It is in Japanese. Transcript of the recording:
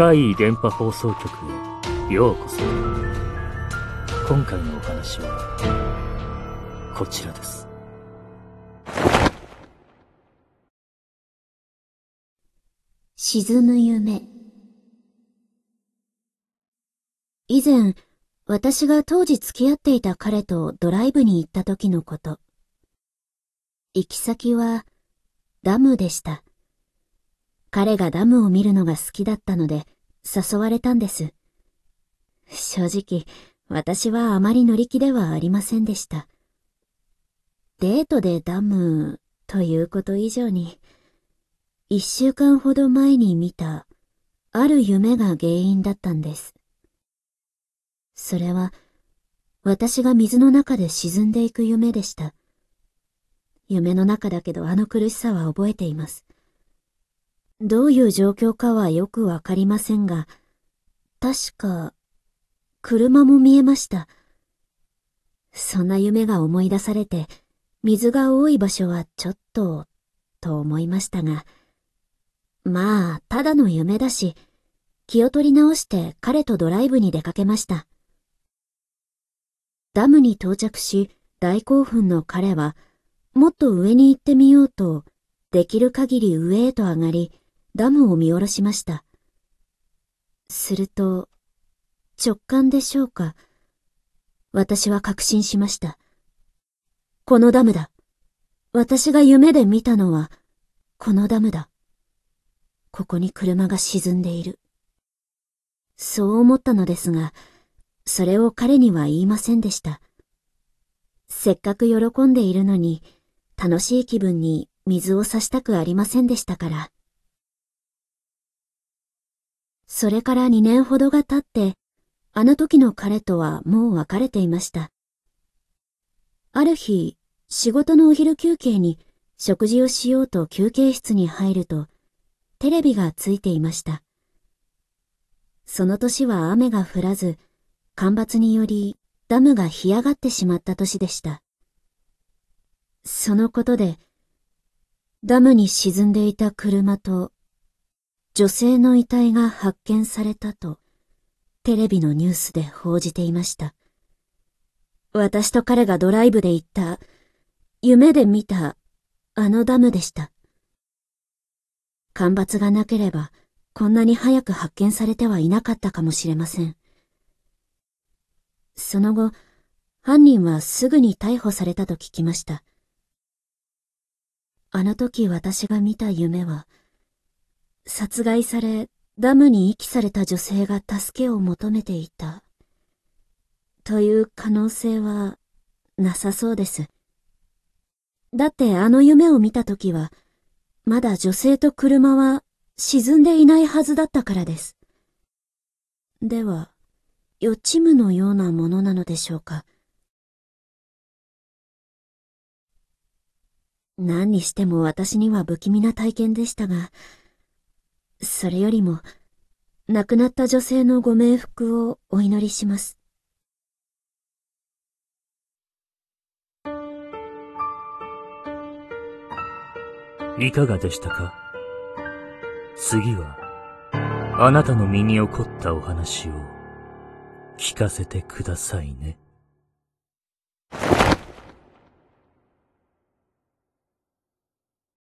怪異電波放送局へようこそ。今回のお話は、こちらです。沈む夢。以前、私が当時付き合っていた彼とドライブに行った時のこと。行き先は、ダムでした。彼がダムを見るのが好きだったので、誘われたんです。正直、私はあまり乗り気ではありませんでした。デートでダムということ以上に、一週間ほど前に見た、ある夢が原因だったんです。それは、私が水の中で沈んでいく夢でした。夢の中だけどあの苦しさは覚えています。どういう状況かはよくわかりませんが、確か、車も見えました。そんな夢が思い出されて、水が多い場所はちょっと、と思いましたが、まあ、ただの夢だし、気を取り直して彼とドライブに出かけました。ダムに到着し、大興奮の彼は、もっと上に行ってみようと、できる限り上へと上がり、ダムを見下ろしました。すると、直感でしょうか。私は確信しました。このダムだ。私が夢で見たのは、このダムだ。ここに車が沈んでいる。そう思ったのですが、それを彼には言いませんでした。せっかく喜んでいるのに、楽しい気分に水を差したくありませんでしたから。それから2年ほどが経って、あの時の彼とはもう別れていました。ある日、仕事のお昼休憩に食事をしようと休憩室に入ると、テレビがついていました。その年は雨が降らず、干ばつによりダムが干上がってしまった年でした。そのことで、ダムに沈んでいた車と女性の遺体が発見されたと、テレビのニュースで報じていました。私と彼がドライブで行った、夢で見た、あのダムでした。干ばつがなければ、こんなに早く発見されてはいなかったかもしれません。その後、犯人はすぐに逮捕されたと聞きました。あの時私が見た夢は、殺害され、ダムに遺棄された女性が助けを求めていた。という可能性はなさそうです。だってあの夢を見た時は、まだ女性と車は沈んでいないはずだったからです。では、予知夢のようなものなのでしょうか。何にしても私には不気味な体験でしたが、それよりも、亡くなった女性のご冥福をお祈りします。いかがでしたか？次は、あなたの身に起こったお話を聞かせてくださいね。